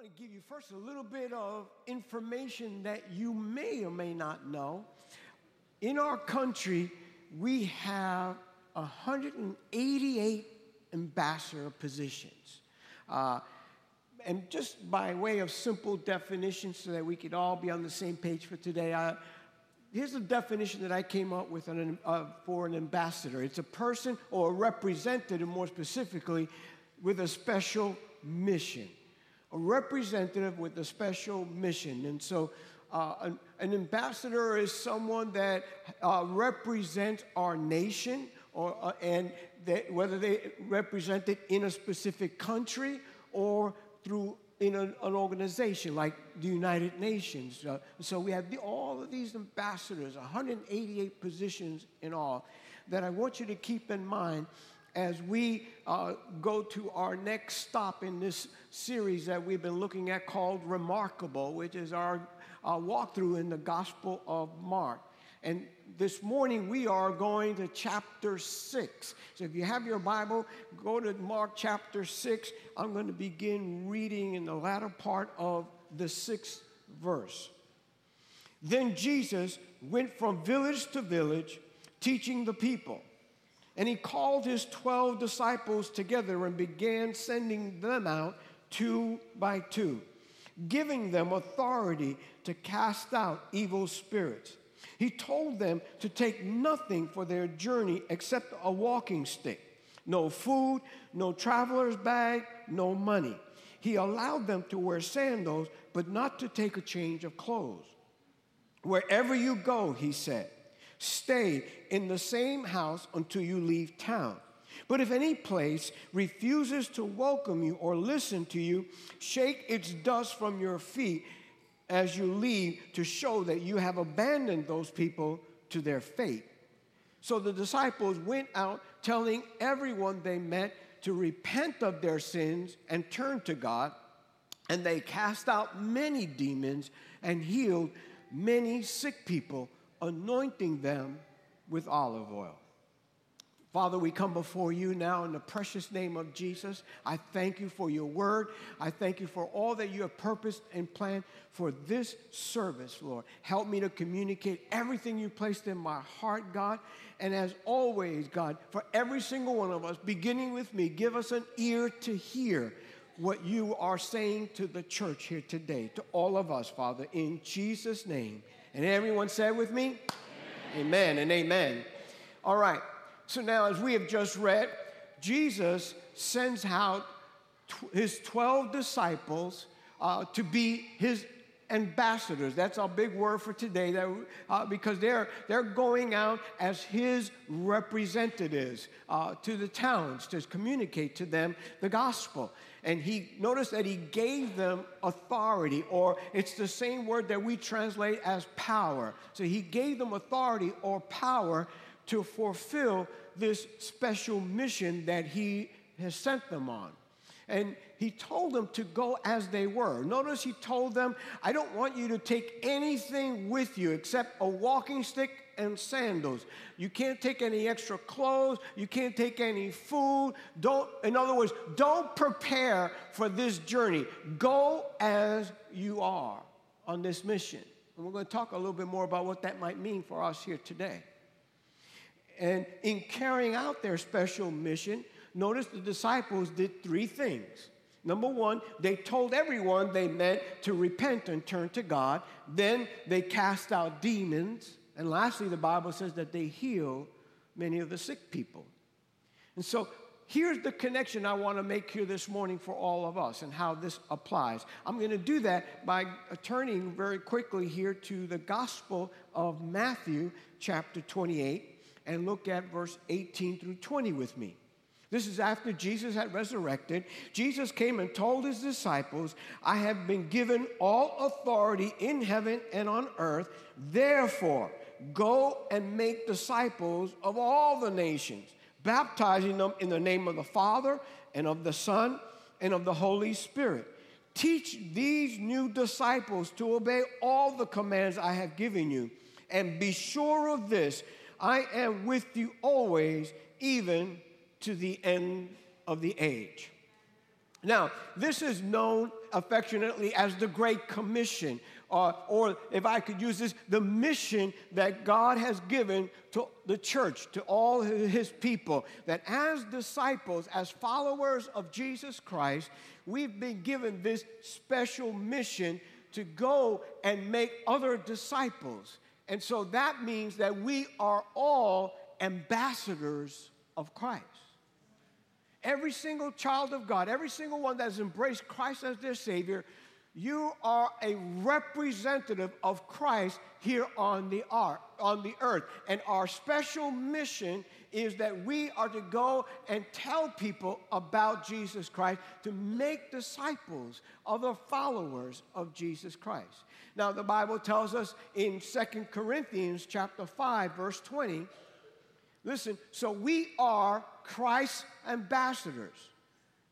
want to give you first a little bit of information that you may or may not know. In our country, we have 188 ambassador positions. Uh, and just by way of simple definition, so that we could all be on the same page for today, I, here's the definition that I came up with an, uh, for an ambassador it's a person or a representative, more specifically, with a special mission. A representative with a special mission. And so, uh, an, an, ambassador is someone that uh, represents our nation, or, uh, and that, whether they represent it in a specific country or through in an, an organization like the United Nations. Uh, so we have the, all of these ambassadors, 188 positions in all, that I want you to keep in mind as we uh, go to our next stop in this series that we've been looking at called Remarkable, which is our uh, walkthrough in the Gospel of Mark. And this morning we are going to chapter 6. So if you have your Bible, go to Mark chapter 6. I'm going to begin reading in the latter part of the sixth verse. Then Jesus went from village to village, teaching the people. And he called his 12 disciples together and began sending them out two by two, giving them authority to cast out evil spirits. He told them to take nothing for their journey except a walking stick no food, no traveler's bag, no money. He allowed them to wear sandals, but not to take a change of clothes. Wherever you go, he said, stay in the same house until you leave town. But if any place refuses to welcome you or listen to you, shake its dust from your feet as you leave to show that you have abandoned those people to their fate. So the disciples went out telling everyone they met to repent of their sins and turn to God. And they cast out many demons and healed many sick people, anointing them with olive oil. Father, we come before you now in the precious name of Jesus. I thank you for your word. I thank you for all that you have purposed and planned for this service, Lord. Help me to communicate everything you placed in my heart, God. And as always, God, for every single one of us, beginning with me, give us an ear to hear what you are saying to the church here today, to all of us, Father, in Jesus' name. And everyone said with me, Amen, amen and amen. All right. So now, as we have just read, Jesus sends out his 12 disciples uh, to be his ambassadors. That's our big word for today that, uh, because they're, they're going out as his representatives uh, to the towns to communicate to them the gospel. And he noticed that he gave them authority, or it's the same word that we translate as power. So he gave them authority or power to fulfill this special mission that he has sent them on. And he told them to go as they were. Notice he told them, I don't want you to take anything with you except a walking stick and sandals. You can't take any extra clothes. You can't take any food. Don't, in other words, don't prepare for this journey. Go as you are on this mission. And we're going to talk a little bit more about what that might mean for us here today. And in carrying out their special mission, notice the disciples did three things. Number one, they told everyone they meant to repent and turn to God. Then they cast out demons. And lastly, the Bible says that they heal many of the sick people. And so here's the connection I want to make here this morning for all of us and how this applies. I'm going to do that by turning very quickly here to the Gospel of Matthew, chapter 28 and look at verse 18 through 20 with me. This is after Jesus had resurrected. Jesus came and told his disciples, I have been given all authority in heaven and on earth. Therefore, go and make disciples of all the nations, baptizing them in the name of the Father and of the Son and of the Holy Spirit. Teach these new disciples to obey all the commands I have given you. And be sure of this I am with you always, even to the end of the age. Now, this is known affectionately as the Great Commission. Uh, or if I could use this, the mission that God has given to the church, to all his people, that as disciples, as followers of Jesus Christ, we've been given this special mission to go and make other disciples. And so that means that we are all ambassadors of Christ. Every single child of God, every single one that has embraced Christ as their Savior, you are a representative of Christ here on the, the earth. And our special mission is that we are to go and tell people about Jesus Christ to make disciples, other followers of Jesus Christ. Now, the Bible tells us in Second Corinthians chapter 5, verse 20, listen, so we are Christ's ambassadors.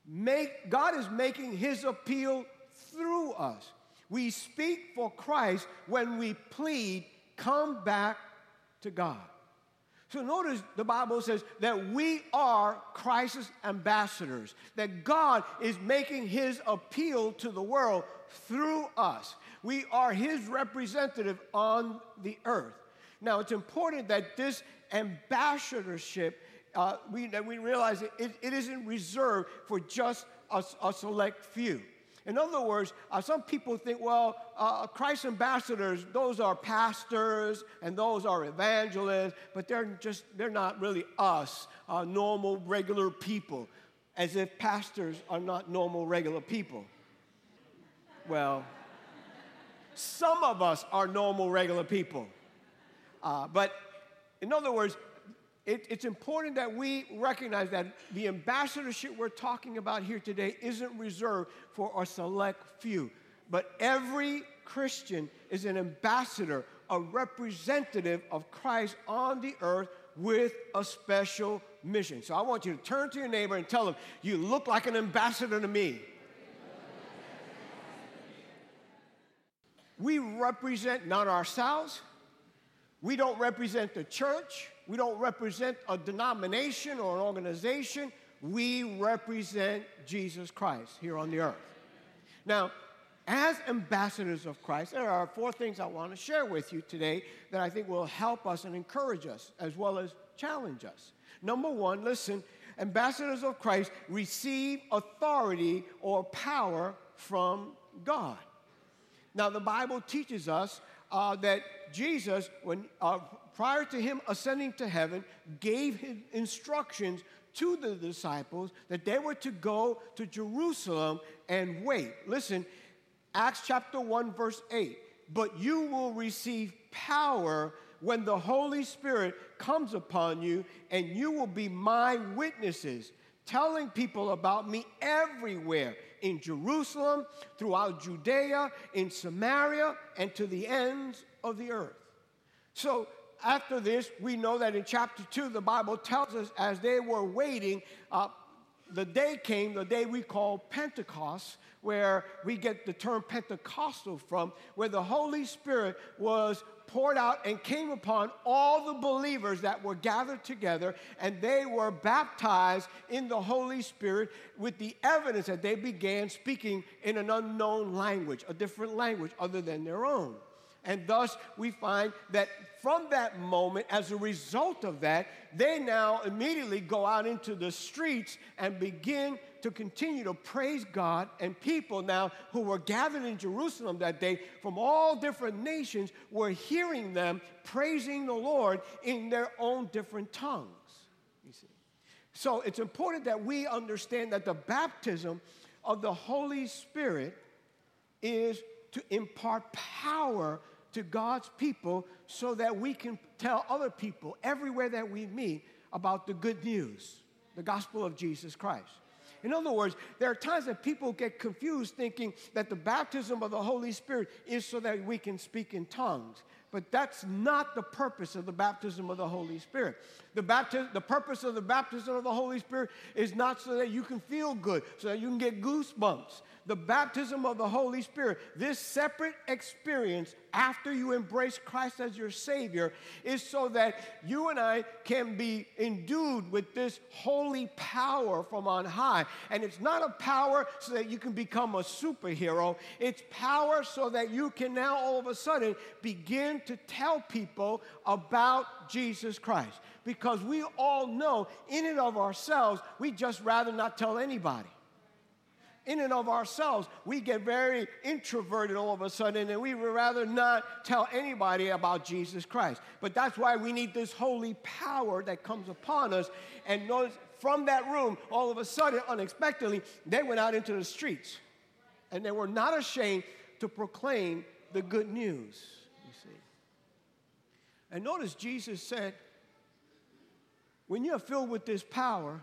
Make, God is making his appeal through us. We speak for Christ when we plead, come back to God. So notice the Bible says that we are Christ's ambassadors, that God is making his appeal to the world through us. We are his representative on the earth. Now, it's important that this ambassadorship, uh, we, we realize it, it, it isn't reserved for just a, a select few. In other words, uh, some people think, well, uh, Christ ambassadors, those are pastors and those are evangelists, but they're just, they're not really us, uh, normal, regular people, as if pastors are not normal, regular people. Well, some of us are normal, regular people. Uh, but in other words, it, it's important that we recognize that the ambassadorship we're talking about here today isn't reserved for a select few, but every Christian is an ambassador, a representative of Christ on the earth with a special mission. So I want you to turn to your neighbor and tell them, You look like an ambassador to me. We represent not ourselves, we don't represent the church, we don't represent a denomination or an organization. We represent Jesus Christ here on the earth. Now, as ambassadors of Christ, there are four things I want to share with you today that I think will help us and encourage us as well as challenge us. Number one, listen, ambassadors of Christ receive authority or power from God. Now, the Bible teaches us uh, that Jesus, when uh, prior to him ascending to heaven, gave his instructions to the disciples that they were to go to Jerusalem and wait. Listen, Acts chapter 1, verse 8. But you will receive power when the Holy Spirit comes upon you, and you will be my witnesses, telling people about me everywhere in Jerusalem, throughout Judea, in Samaria, and to the ends of the earth. So after this, we know that in chapter 2, the Bible tells us as they were waiting, uh, the day came, the day we call Pentecost, where we get the term Pentecostal from, where the Holy Spirit was poured out and came upon all the believers that were gathered together, and they were baptized in the Holy Spirit with the evidence that they began speaking in an unknown language, a different language other than their own. And thus, we find that from that moment, as a result of that, they now immediately go out into the streets and begin to continue to praise God. And people now who were gathered in Jerusalem that day from all different nations were hearing them praising the Lord in their own different tongues. You see. So it's important that we understand that the baptism of the Holy Spirit is to impart power to God's people so that we can tell other people everywhere that we meet about the good news, the gospel of Jesus Christ. In other words, there are times that people get confused thinking that the baptism of the Holy Spirit is so that we can speak in tongues. But that's not the purpose of the baptism of the Holy Spirit. The, baptism, the purpose of the baptism of the Holy Spirit is not so that you can feel good, so that you can get goosebumps. The baptism of the Holy Spirit, this separate experience after you embrace Christ as your Savior is so that you and I can be endued with this holy power from on high. And it's not a power so that you can become a superhero, it's power so that you can now all of a sudden begin to tell people about Jesus Christ. Because we all know in and of ourselves, we just rather not tell anybody in and of ourselves, we get very introverted all of a sudden and we would rather not tell anybody about Jesus Christ. But that's why we need this holy power that comes upon us. And notice from that room, all of a sudden, unexpectedly, they went out into the streets and they were not ashamed to proclaim the good news, you see. And notice Jesus said, when you're filled with this power,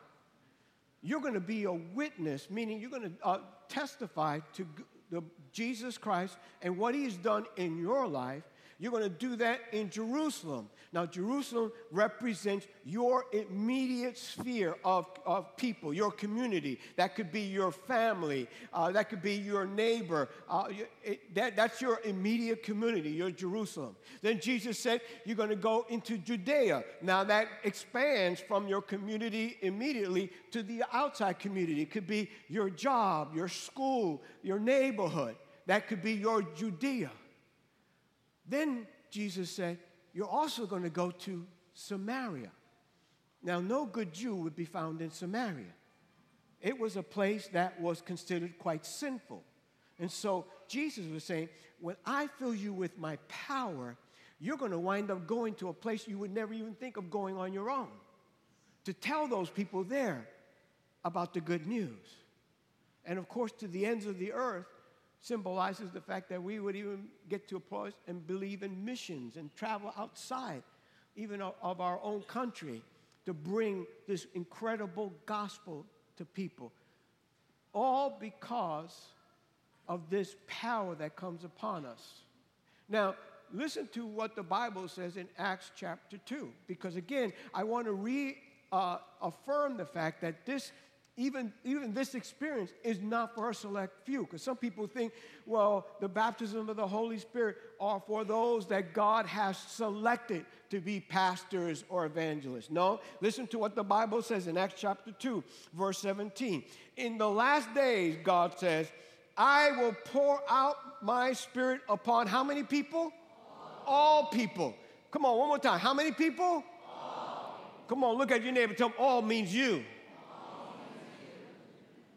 you're going to be a witness, meaning you're going to uh, testify to the, Jesus Christ and what he's done in your life you're going to do that in Jerusalem. Now, Jerusalem represents your immediate sphere of, of people, your community. That could be your family, uh, that could be your neighbor. Uh, it, that, that's your immediate community, your Jerusalem. Then Jesus said, You're going to go into Judea. Now, that expands from your community immediately to the outside community. It could be your job, your school, your neighborhood. That could be your Judea. Then Jesus said, You're also going to go to Samaria. Now, no good Jew would be found in Samaria. It was a place that was considered quite sinful. And so Jesus was saying, When I fill you with my power, you're going to wind up going to a place you would never even think of going on your own to tell those people there about the good news. And of course, to the ends of the earth, symbolizes the fact that we would even get to a place and believe in missions and travel outside, even of our own country, to bring this incredible gospel to people. All because of this power that comes upon us. Now, listen to what the Bible says in Acts chapter 2, because again, I want to reaffirm uh, the fact that this even, even this experience is not for a select few. Because some people think, well, the baptism of the Holy Spirit are for those that God has selected to be pastors or evangelists. No, listen to what the Bible says in Acts chapter 2, verse 17. In the last days, God says, I will pour out my spirit upon how many people? All, all people. Come on, one more time. How many people? All. Come on, look at your neighbor. Tell them all means you.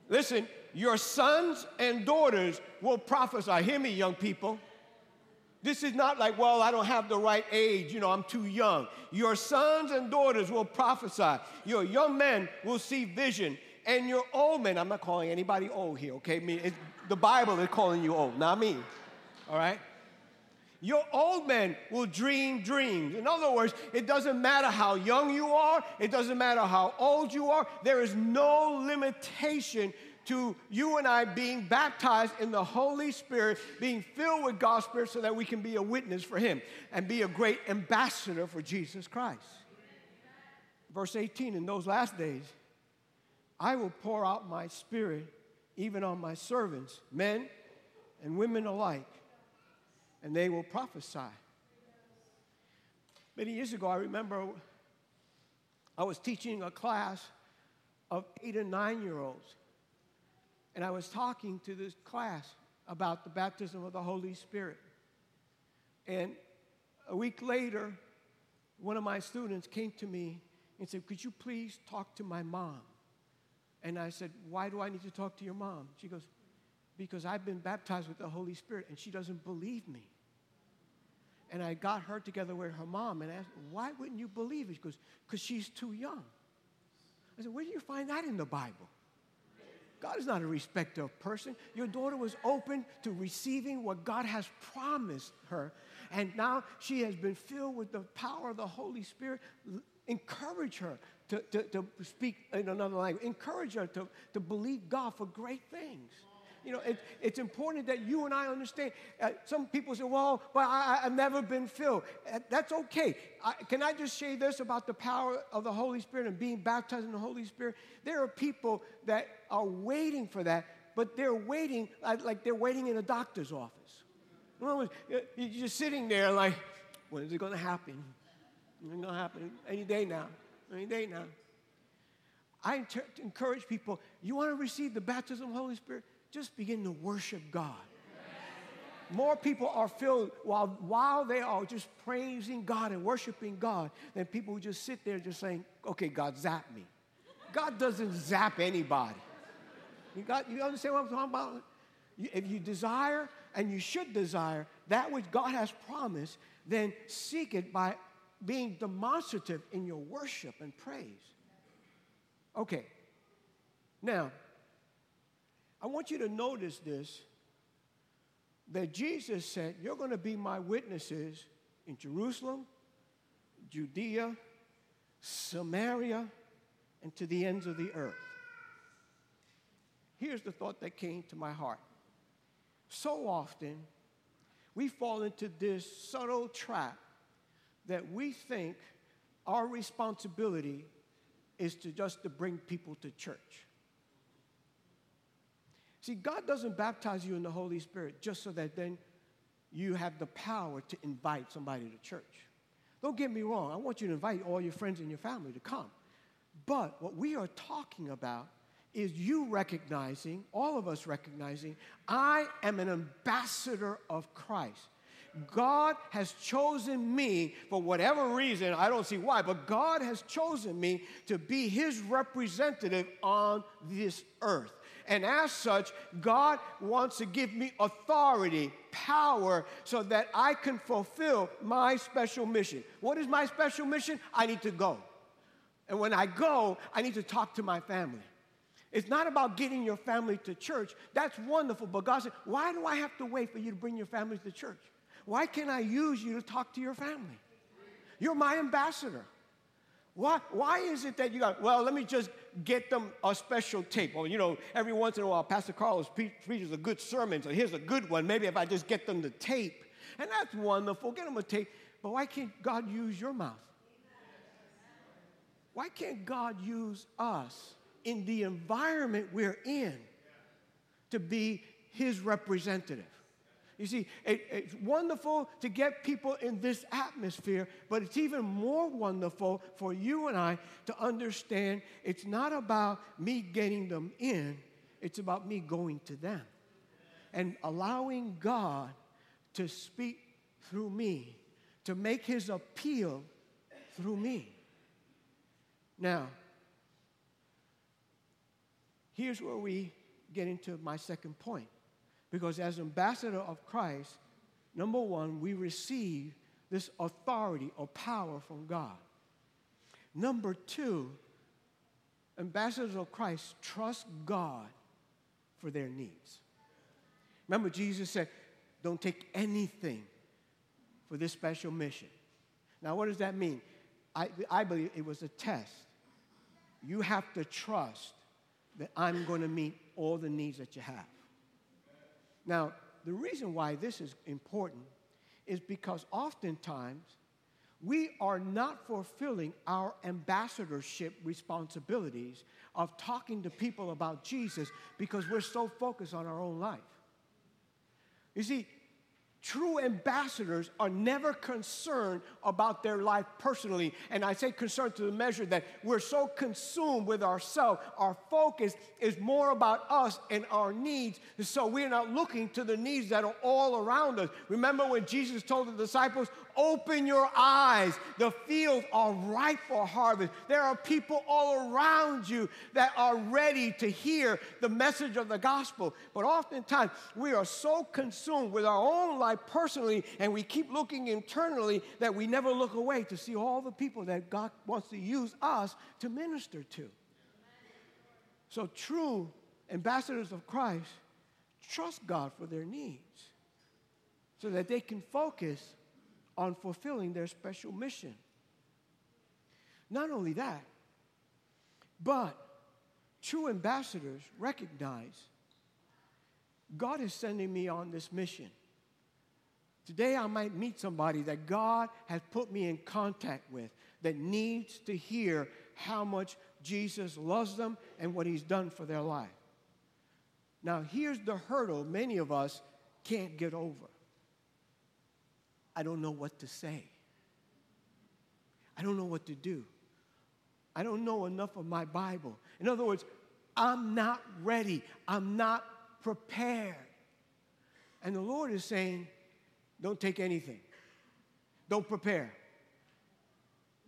Listen, your sons and daughters will prophesy. Hear me, young people. This is not like, well, I don't have the right age, you know, I'm too young. Your sons and daughters will prophesy. Your young men will see vision. And your old men, I'm not calling anybody old here, okay? I mean, the Bible is calling you old, not me, all right? Your old men will dream dreams. In other words, it doesn't matter how young you are, it doesn't matter how old you are, there is no limitation to you and I being baptized in the Holy Spirit, being filled with God's Spirit so that we can be a witness for Him and be a great ambassador for Jesus Christ. Verse 18 In those last days, I will pour out my Spirit even on my servants, men and women alike and they will prophesy. Many years ago, I remember I was teaching a class of eight and nine year olds, and I was talking to this class about the baptism of the Holy Spirit. And a week later, one of my students came to me and said, Could you please talk to my mom? And I said, Why do I need to talk to your mom? She goes, because I've been baptized with the Holy Spirit and she doesn't believe me. And I got her together with her mom and I asked, why wouldn't you believe it? She goes, because she's too young. I said, where do you find that in the Bible? God is not a respecter of person. Your daughter was open to receiving what God has promised her. And now she has been filled with the power of the Holy Spirit. Encourage her to, to, to speak in another language. Encourage her to, to believe God for great things. You know, it, it's important that you and I understand. Uh, some people say, well, but I, have never been filled. Uh, that's okay. I, can I just say this about the power of the Holy Spirit and being baptized in the Holy Spirit? There are people that are waiting for that, but they're waiting like, like they're waiting in a doctor's office. You're just sitting there like, when is it going to happen? It's going to happen any day now. Any day now. I encourage people, you want to receive the baptism of the Holy Spirit? Just begin to worship God. More people are filled while, while they are just praising God and worshiping God than people who just sit there just saying, okay, God, zap me. God doesn't zap anybody. You, got, you understand what I'm talking about? If you desire, and you should desire, that which God has promised, then seek it by being demonstrative in your worship and praise. Okay. Now, I want you to notice this that Jesus said, You're going to be my witnesses in Jerusalem, Judea, Samaria, and to the ends of the earth. Here's the thought that came to my heart. So often, we fall into this subtle trap that we think our responsibility is to just to bring people to church. See, God doesn't baptize you in the Holy Spirit just so that then you have the power to invite somebody to church. Don't get me wrong, I want you to invite all your friends and your family to come. But what we are talking about is you recognizing, all of us recognizing, I am an ambassador of Christ. God has chosen me for whatever reason, I don't see why, but God has chosen me to be his representative on this earth. And as such, God wants to give me authority, power, so that I can fulfill my special mission. What is my special mission? I need to go. And when I go, I need to talk to my family. It's not about getting your family to church. That's wonderful. But God said, why do I have to wait for you to bring your family to church? Why can't I use you to talk to your family? You're my ambassador. Why, why is it that you got, well, let me just get them a special tape. Or, you know, every once in a while, Pastor Carlos preaches a good sermon, so here's a good one. Maybe if I just get them the tape. And that's wonderful. Get them a tape. But why can't God use your mouth? Why can't God use us in the environment we're in to be His representative? You see, it, it's wonderful to get people in this atmosphere, but it's even more wonderful for you and I to understand it's not about me getting them in, it's about me going to them and allowing God to speak through me, to make his appeal through me. Now, here's where we get into my second point. Because as ambassador of Christ, number one, we receive this authority or power from God. Number two, ambassadors of Christ trust God for their needs. Remember, Jesus said, Don't take anything for this special mission. Now, what does that mean? I, I believe it was a test. You have to trust that I'm going to meet all the needs that you have. Now, the reason why this is important is because oftentimes we are not fulfilling our ambassadorship responsibilities of talking to people about Jesus because we're so focused on our own life. You see, True ambassadors are never concerned about their life personally. And I say concerned to the measure that we're so consumed with ourselves, our focus is more about us and our needs. And So we're not looking to the needs that are all around us. Remember when Jesus told the disciples, Open your eyes. The fields are ripe for harvest. There are people all around you that are ready to hear the message of the gospel. But oftentimes, we are so consumed with our own life personally, and we keep looking internally that we never look away to see all the people that God wants to use us to minister to. So, true ambassadors of Christ trust God for their needs so that they can focus on fulfilling their special mission. Not only that, but true ambassadors recognize God is sending me on this mission. Today, I might meet somebody that God has put me in contact with that needs to hear how much Jesus loves them and what he's done for their life. Now, here's the hurdle many of us can't get over I don't know what to say. I don't know what to do. I don't know enough of my Bible. In other words, I'm not ready. I'm not prepared. And the Lord is saying, don't take anything. Don't prepare.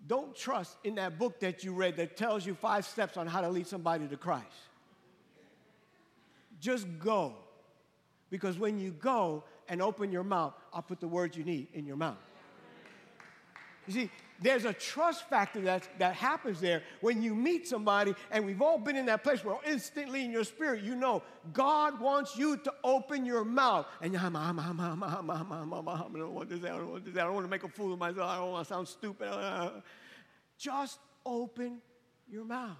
Don't trust in that book that you read that tells you five steps on how to lead somebody to Christ. Just go. Because when you go and open your mouth, I'll put the words you need in your mouth. You see, there's a trust factor that, that happens there when you meet somebody, and we've all been in that place where instantly in your spirit you know God wants you to open your mouth. And I'm, I'm, I'm, I'm, I'm, I'm, I'm, I'm, I don't want this, I don't want I don't want to make a fool of myself, I don't want to sound stupid. Just open your mouth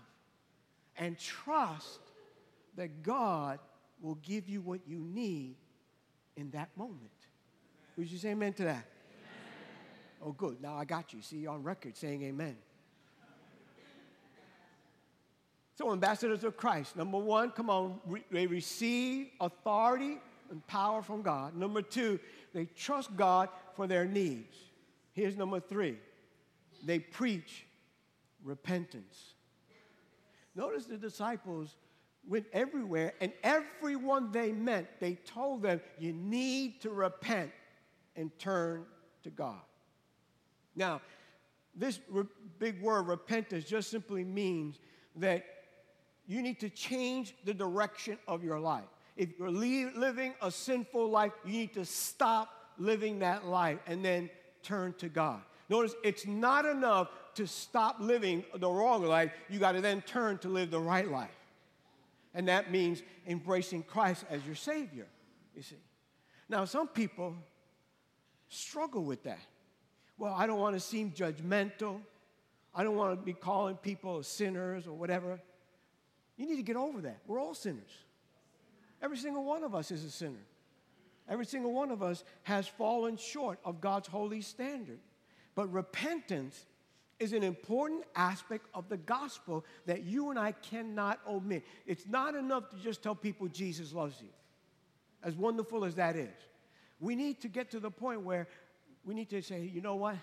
and trust that God will give you what you need in that moment. Would you say amen to that? Oh, good. Now I got you. See, you're on record saying amen. So, ambassadors of Christ, number one, come on, re- they receive authority and power from God. Number two, they trust God for their needs. Here's number three they preach repentance. Notice the disciples went everywhere, and everyone they met, they told them, You need to repent and turn to God. Now, this re- big word, repentance, just simply means that you need to change the direction of your life. If you're li- living a sinful life, you need to stop living that life and then turn to God. Notice it's not enough to stop living the wrong life, you got to then turn to live the right life. And that means embracing Christ as your Savior, you see. Now, some people struggle with that well, I don't want to seem judgmental. I don't want to be calling people sinners or whatever. You need to get over that. We're all sinners. Every single one of us is a sinner. Every single one of us has fallen short of God's holy standard. But repentance is an important aspect of the gospel that you and I cannot omit. It's not enough to just tell people Jesus loves you, as wonderful as that is. We need to get to the point where we need to say, you know what?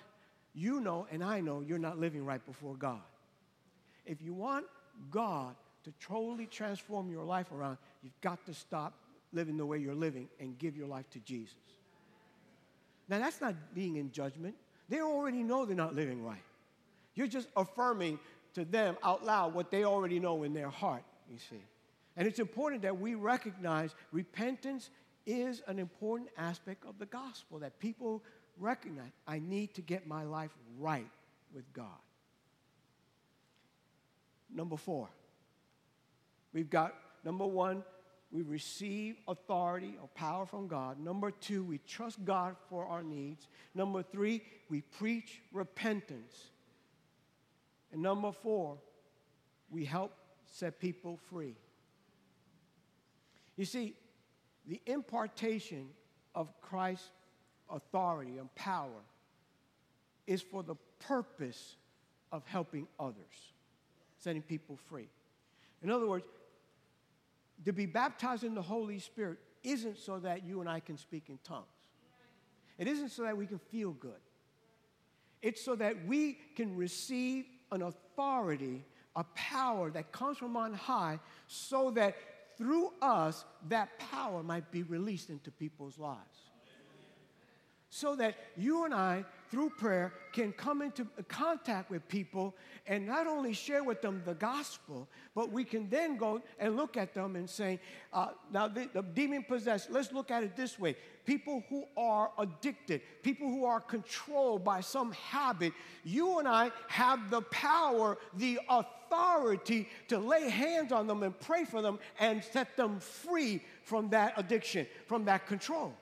You know, and I know you're not living right before God. If you want God to totally transform your life around, you've got to stop living the way you're living and give your life to Jesus. Now, that's not being in judgment. They already know they're not living right. You're just affirming to them out loud what they already know in their heart, you see. And it's important that we recognize repentance is an important aspect of the gospel, that people recognize I need to get my life right with God. Number four, we've got number one, we receive authority or power from God. Number two, we trust God for our needs. Number three, we preach repentance. And number four, we help set people free. You see, the impartation of Christ's authority and power is for the purpose of helping others, setting people free. In other words, to be baptized in the Holy Spirit isn't so that you and I can speak in tongues. It isn't so that we can feel good. It's so that we can receive an authority, a power that comes from on high, so that through us, that power might be released into people's lives so that you and I, through prayer, can come into contact with people and not only share with them the gospel, but we can then go and look at them and say, uh, now the, the demon possessed, let's look at it this way. People who are addicted, people who are controlled by some habit, you and I have the power, the authority to lay hands on them and pray for them and set them free from that addiction, from that control.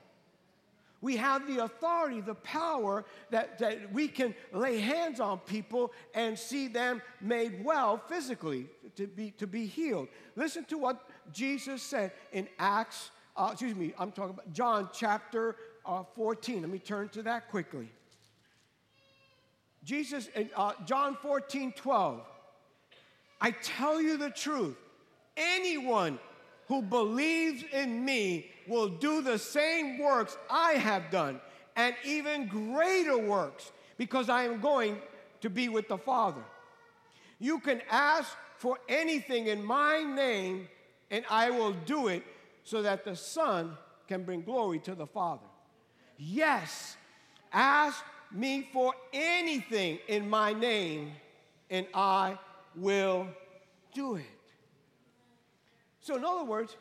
We have the authority, the power that, that we can lay hands on people and see them made well physically to be, to be healed. Listen to what Jesus said in Acts, uh, excuse me, I'm talking about John chapter uh, 14. Let me turn to that quickly. Jesus, in uh, John 14, 12. I tell you the truth. Anyone who believes in me will do the same works I have done, and even greater works because I am going to be with the Father. You can ask for anything in my name, and I will do it so that the Son can bring glory to the Father. Yes, ask me for anything in my name, and I will do it. So, in other words,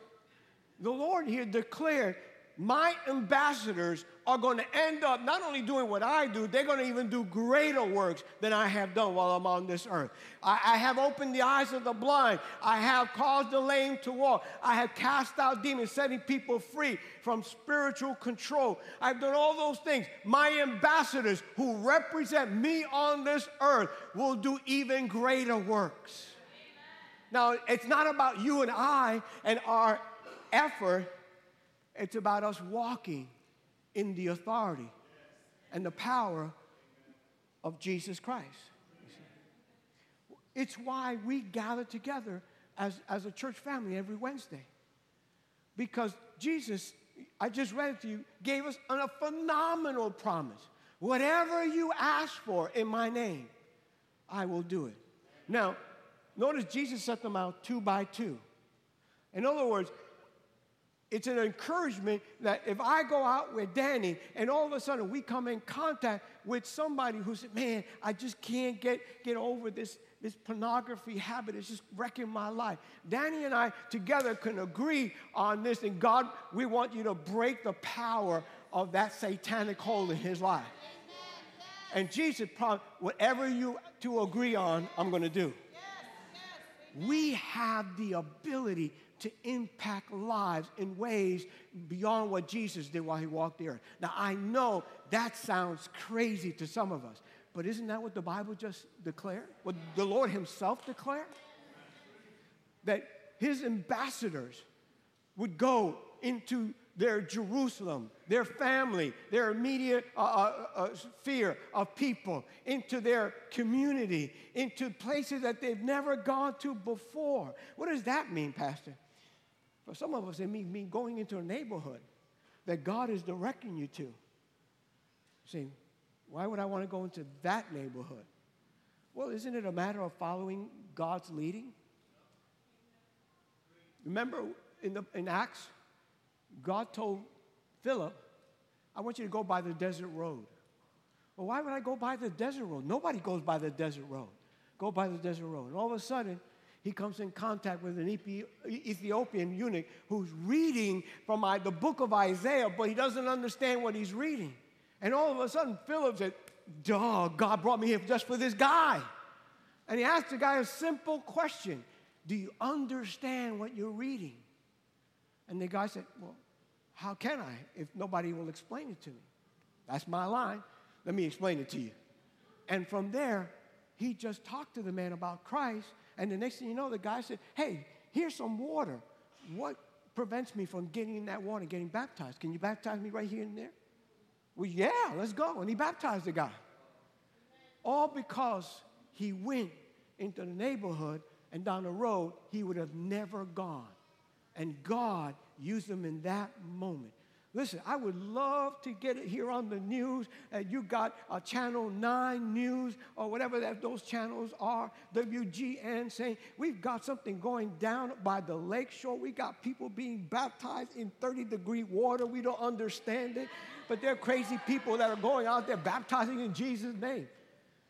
the Lord here declared my ambassadors are going to end up not only doing what I do, they're going to even do greater works than I have done while I'm on this earth. I, I, have opened the eyes of the blind. I have caused the lame to walk. I have cast out demons, setting people free from spiritual control. I've done all those things. My ambassadors who represent me on this earth will do even greater works. Now, it's not about you and I and our effort it's about us walking in the authority and the power of Jesus Christ. It's why we gather together as, as a church family every Wednesday. Because Jesus, I just read it to you, gave us a phenomenal promise. Whatever you ask for in my name, I will do it. Now, notice Jesus set them out two by two. In other words, it's an encouragement that if I go out with Danny and all of a sudden we come in contact with somebody who said, Man, I just can't get, get over this, this pornography habit. It's just wrecking my life. Danny and I together can agree on this, and God, we want you to break the power of that satanic hold in his life. And Jesus promised, whatever you two agree on, I'm going to do. We have the ability to impact lives in ways beyond what Jesus did while he walked the earth. Now, I know that sounds crazy to some of us, but isn't that what the Bible just declared? What the Lord himself declared? That his ambassadors would go into their Jerusalem, their family, their immediate uh, uh, uh, sphere of people, into their community, into places that they've never gone to before. What does that mean, Pastor? For some of us, it means me going into a neighborhood that God is directing you to. Saying, why would I want to go into that neighborhood? Well, isn't it a matter of following God's leading? Remember in, the, in Acts, God told Philip, I want you to go by the desert road. Well, why would I go by the desert road? Nobody goes by the desert road. Go by the desert road. And all of a sudden, he comes in contact with an Ethiopian eunuch who's reading from the book of Isaiah, but he doesn't understand what he's reading. And all of a sudden, Philip said, Duh, God brought me here just for this guy. And he asked the guy a simple question Do you understand what you're reading? And the guy said, Well, how can I if nobody will explain it to me? That's my line. Let me explain it to you. And from there, he just talked to the man about Christ and the next thing you know, the guy said, Hey, here's some water. What prevents me from getting in that water, getting baptized? Can you baptize me right here and there? Well, yeah, let's go. And he baptized the guy. All because he went into the neighborhood and down the road he would have never gone. And God used them in that moment. Listen, I would love to get it here on the news. And you got a Channel 9 News or whatever that those channels are, WGN, saying we've got something going down by the lake shore. We got people being baptized in 30 degree water. We don't understand it. But they're crazy people that are going out there baptizing in Jesus' name.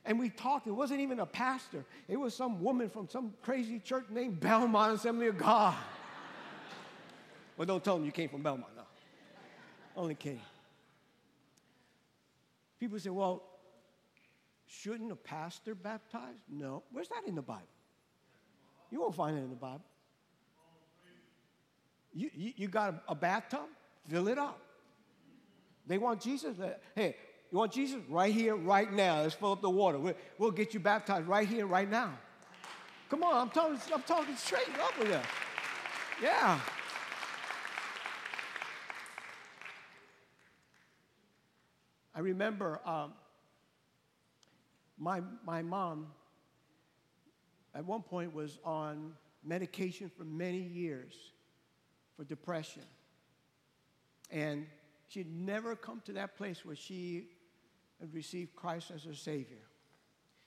And we talked. It wasn't even a pastor, it was some woman from some crazy church named Belmont Assembly of God. Well, don't tell them you came from Belmont. No. Only kidding. People say, well, shouldn't a pastor baptize? No. Where's that in the Bible? You won't find it in the Bible. You, you, you got a, a bathtub? Fill it up. They want Jesus. Hey, you want Jesus? Right here, right now. Let's fill up the water. We'll, we'll get you baptized right here, right now. Come on, I'm talking, I'm talking straight up with you. Yeah. I remember um, my, my mom at one point was on medication for many years for depression. And she'd never come to that place where she had received Christ as her Savior.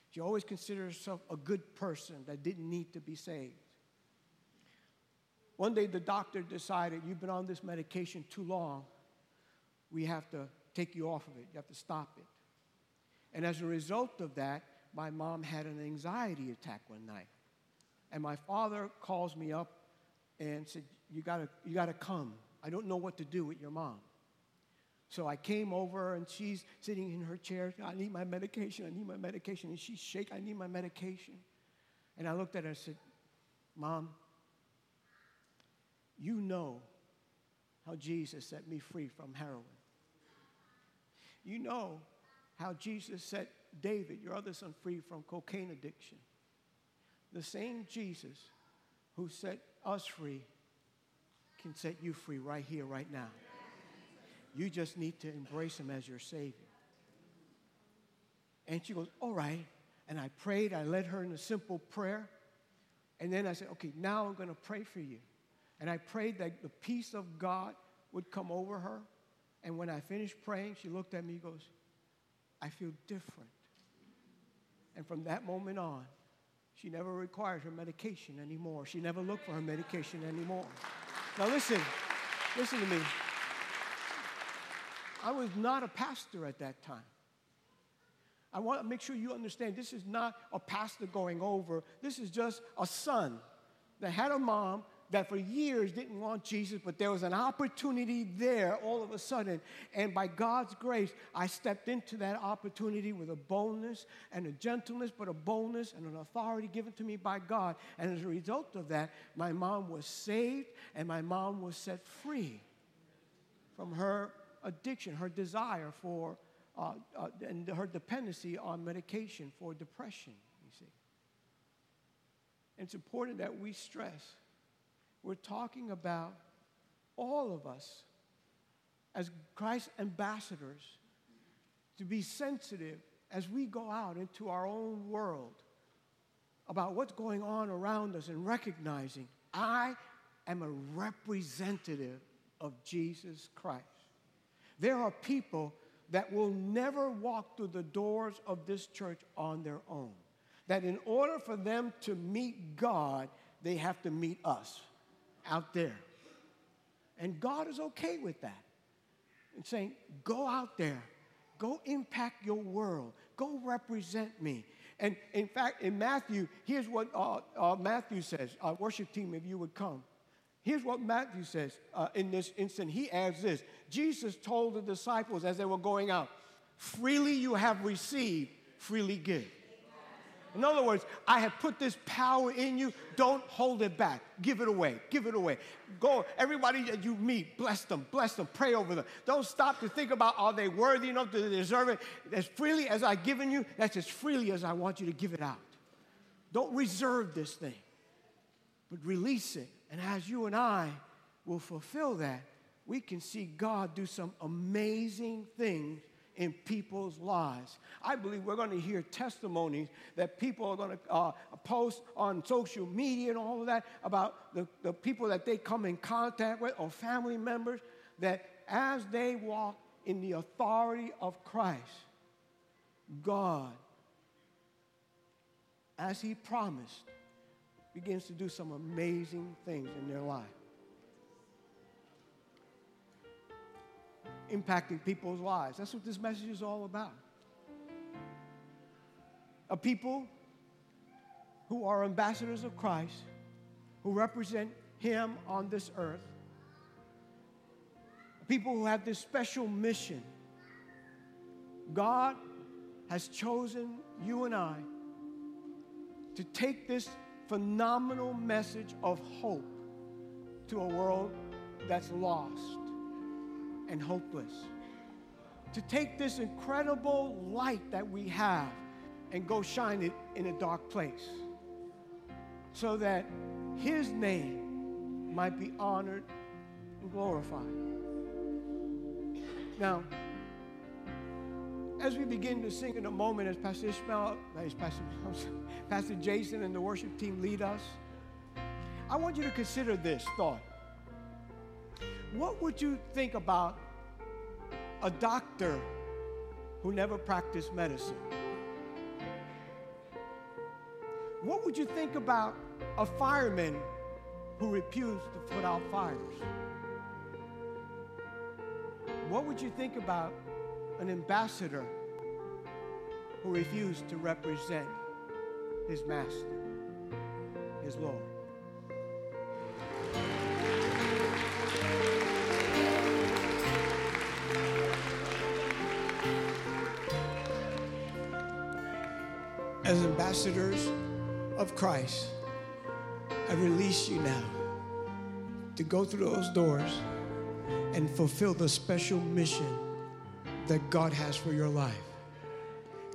She always considered herself a good person that didn't need to be saved. One day, the doctor decided, You've been on this medication too long. We have to take you off of it. You have to stop it. And as a result of that, my mom had an anxiety attack one night. And my father calls me up and said, You gotta, you gotta come. I don't know what to do with your mom. So I came over and she's sitting in her chair. I need my medication. I need my medication. And she's shaking. I need my medication. And I looked at her and said, Mom, you know how Jesus set me free from heroin. You know how Jesus set David, your other son, free from cocaine addiction. The same Jesus who set us free can set you free right here, right now. You just need to embrace him as your Savior. And she goes, All right. And I prayed. I led her in a simple prayer. And then I said, Okay, now I'm going to pray for you. And I prayed that the peace of God would come over her. And when I finished praying, she looked at me and goes, I feel different. And from that moment on, she never required her medication anymore. She never looked for her medication anymore. Now, listen, listen to me. I was not a pastor at that time. I want to make sure you understand this is not a pastor going over. This is just a son that had a mom that for years didn't want Jesus, but there was an opportunity there all of a sudden. And by God's grace, I stepped into that opportunity with a boldness and a gentleness, but a boldness and an authority given to me by God. And as a result of that, my mom was saved and my mom was set free from her addiction, her desire for, uh, uh, and her dependency on medication for depression, you see. And it's important that we stress we're talking about all of us as Christ ambassadors to be sensitive as we go out into our own world about what's going on around us and recognizing I am a representative of Jesus Christ. There are people that will never walk through the doors of this church on their own. That in order for them to meet God, they have to meet us out there. And God is okay with that. And saying, go out there, go impact your world, go represent me. And in fact, in Matthew, here's what uh, uh, Matthew says. Uh, worship team, if you would come. Here's what Matthew says uh, in this instant. He adds this Jesus told the disciples as they were going out, freely you have received, freely give. In other words, I have put this power in you. Don't hold it back. Give it away. Give it away. Go, everybody that you meet, bless them, bless them, pray over them. Don't stop to think about are they worthy enough to deserve it. As freely as I've given you, that's as freely as I want you to give it out. Don't reserve this thing, but release it. And as you and I will fulfill that, we can see God do some amazing things in people's lives. I believe we're going to hear testimonies that people are going to uh, post on social media and all of that about the, the people that they come in contact with or family members that as they walk in the authority of Christ, God, as He promised, begins to do some amazing things in their life. Impacting people's lives. That's what this message is all about. A people who are ambassadors of Christ, who represent Him on this earth, people who have this special mission. God has chosen you and I to take this phenomenal message of hope to a world that's lost and hopeless. To take this incredible light that we have and go shine it in a dark place so that His name might be honored and glorified. Now, as we begin to sing in a moment, as Pastor Ishmael, as Pastor, Pastor Jason and the worship team lead us, I want you to consider this thought. What would you think about a doctor who never practiced medicine? What would you think about a fireman who refused to put out fires? What would you think about an ambassador who refused to represent his master, his Lord? Ambassadors of Christ, I release you now to go through those doors and fulfill the special mission that God has for your life.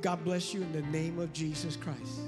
God bless you in the name of Jesus Christ.